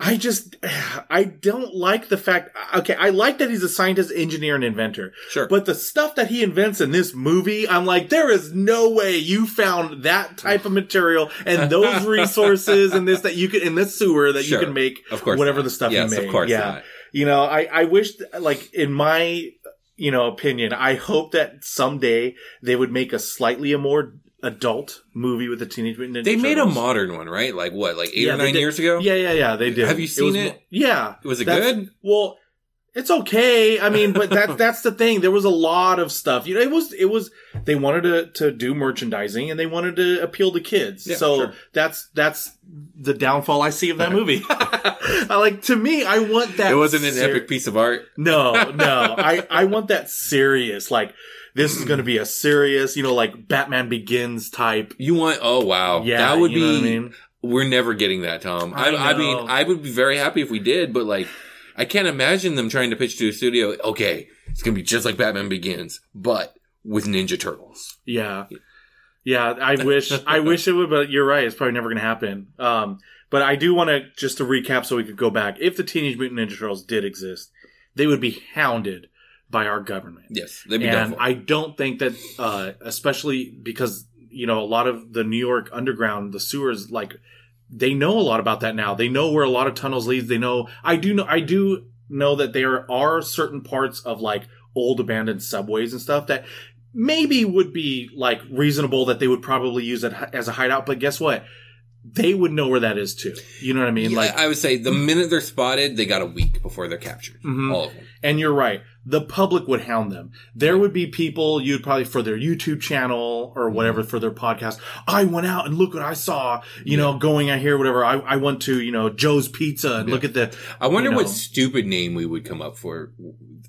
I just, I don't like the fact, okay, I like that he's a scientist, engineer, and inventor, sure. but the stuff that he invents in this movie, I'm like, there is no way you found that type of material and those resources and this that you could, in this sewer that Sure. you can make of course, whatever not. the stuff yes, you made. of course, yeah. not. You know, I, I wish, like, in my, you know, opinion, I hope that someday they would make a slightly a more adult movie with the Teenage Mutant Ninja They made a modern one, right? Like what, like eight Yeah, or they nine did. years ago? Yeah, yeah, yeah, they did. Have you seen was it? mo- Yeah. Was it That's- good? Well, it's okay. I mean, but that's that's the thing. There was a lot of stuff. You know, it was it was they wanted to to do merchandising and they wanted to appeal to kids. Yeah, so sure. that's that's the downfall I see of that movie. I like to me, I want that. It wasn't an epic piece of art. No, no. I I want that serious. Like this is going to be a serious, you know, like Batman Begins type. You want? Oh wow, Yeah, that would you know be. I mean? We're never getting that, Tom. I, I I, mean. I would be very happy if we did, but like, I can't imagine them trying to pitch to a studio. Okay, it's gonna be just like Batman Begins, but with Ninja Turtles. Yeah. Yeah, I wish I wish it would, but you're right. It's probably never going to happen. Um, but I do want to just to recap so we could go back. If the Teenage Mutant Ninja Turtles did exist, they would be hounded by our government. Yes, and. I don't think that, uh, especially because you know a lot of the New York underground, the sewers, like they know a lot about that now. They know where a lot of tunnels leads. They know. I do know. I do know that there are certain parts of like old abandoned subways and stuff that maybe would be like reasonable that they would probably use it as a hideout. But guess what? They would know where that is too. You know what I mean? Yeah, like, I would say the minute they're spotted, they got a week before they're captured. Mhm. All of them. And you're right. The public would hound them. There would be people you'd probably for their YouTube channel or whatever for their podcast. I went out and look what I saw, you know, going out here, whatever. I, I went to, you know, Joe's Pizza and Yeah. look at the, I wonder You what stupid name we would come up for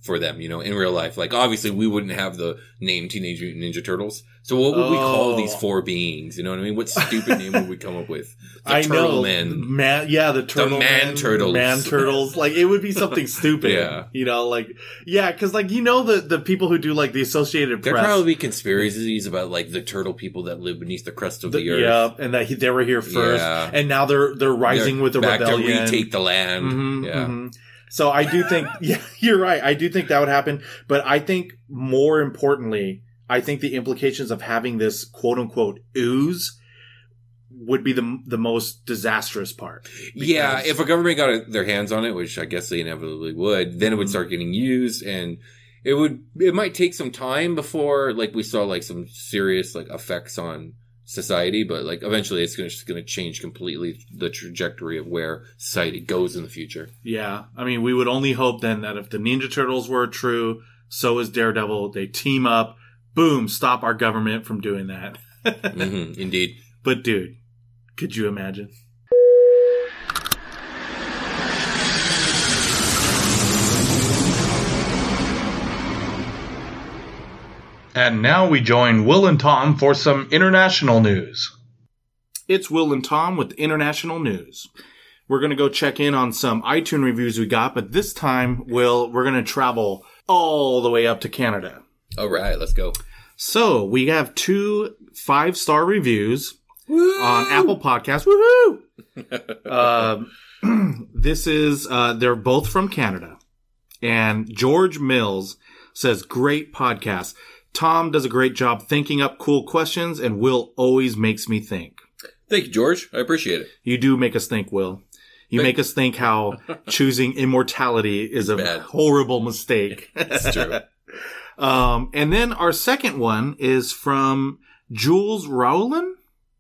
for them, you know, in real life. Like obviously we wouldn't have the name Teenage Mutant Ninja Turtles. So what would we call Oh. these four beings? You know what I mean? What stupid name would we come up with? The I Turtle know, Men. man, yeah, the turtle man men, turtles. man turtles. Like it would be something stupid. Yeah. You know, like, yeah, because like you know the the people who do like the Associated There'd Press. probably be conspiracies about like the turtle people that live beneath the crust of the, the- earth. yeah, and that he, they were here first, Yeah. and now they're they're rising They're with the rebellion. to retake the land. Mhm, yeah. mhm. So I do think, yeah, you're right. I do think that would happen. But I think more importantly, I think the implications of having this quote unquote ooze would be the the most disastrous part. Yeah, if a government got their hands on it, which I guess they inevitably would, then it would start getting used and it would, it might take some time before, like, we saw, like, some serious, like, effects on society, but, like, eventually it's gonna, just gonna change completely the trajectory of where society goes in the future. Yeah, I mean, we would only hope then that if the Ninja Turtles were true, so is Daredevil. They team up, boom, stop our government from doing that. hmm indeed. But dude, could you imagine? And now we join Will and Tom for some international news. It's Will and Tom with international news. We're going to go check in on some iTunes reviews we got, but this time, Will, we're going to travel all the way up to Canada. All right, let's go. So we have two five star reviews on Apple Podcasts. Woohoo! Um, this is, uh, they're both from Canada. And George Mills says, great podcast. Tom does a great job thinking up cool questions and Will always makes me think. Thank you, George. I appreciate it. You do make us think, Will. You Thank- make us think how choosing immortality is a Bad. horrible mistake. It's true. um, and then our second one is from Jules Rowland?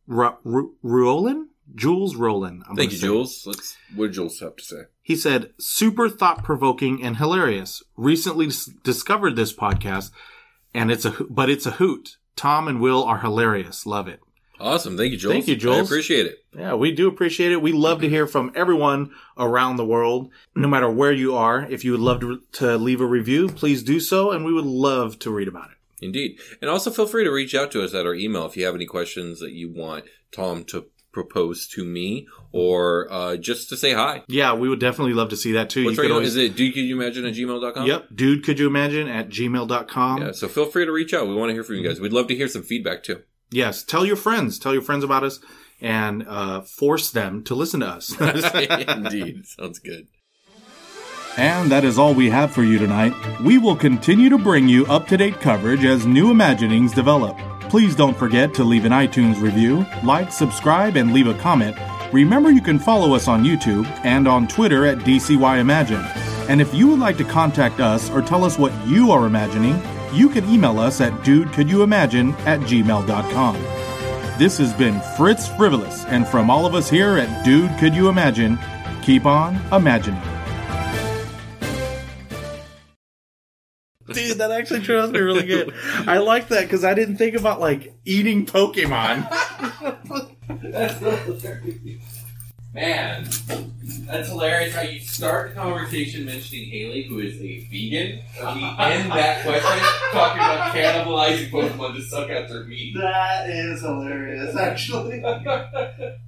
Ru- Ruolin? Jules Rowland. I'm Thank you, say. Jules. Let's, what did Jules have to say? He said, super thought provoking and hilarious. Recently dis- discovered this podcast and it's a, ho- but it's a hoot. Tom and Will are hilarious. Love it. Awesome. Thank you, Jules. Thank you, I Jules. appreciate it. Yeah, we do appreciate it. We love to hear from everyone around the world, no matter where you are. If you would love to, to leave a review, please do so, and we would love to read about it. Indeed. And also feel free to reach out to us at our email if you have any questions that you want Tom to propose to me or uh, just to say hi. Yeah, we would definitely love to see that too. What's you could email? always, Is it do you imagine at gmail.com? Yep, dude, could you imagine at gmail.com. Yeah, so feel free to reach out. We want to hear from you guys. We'd love to hear some feedback too. Yes, tell your friends, tell your friends about us, and uh, force them to listen to us. Indeed. Sounds good. And that is all we have for you tonight. We will continue to bring you up to date coverage as new imaginings develop. Please don't forget to leave an iTunes review, like, subscribe, and leave a comment. Remember, you can follow us on YouTube and on Twitter at DCY Imagine. And if you would like to contact us or tell us what you are imagining, you can email us at dudecouldyoumagine at gmail.com. This has been Fritz Frivolous, and from all of us here at Dude Could You Imagine, keep on imagining. Dude, that actually turned out to be really good. I like that because I didn't think about like eating Pokemon. Man, that's hilarious how you start the conversation mentioning Haley, who is a vegan, and we end that question talking about cannibalizing Pokemon to suck out their meat. That is hilarious, actually.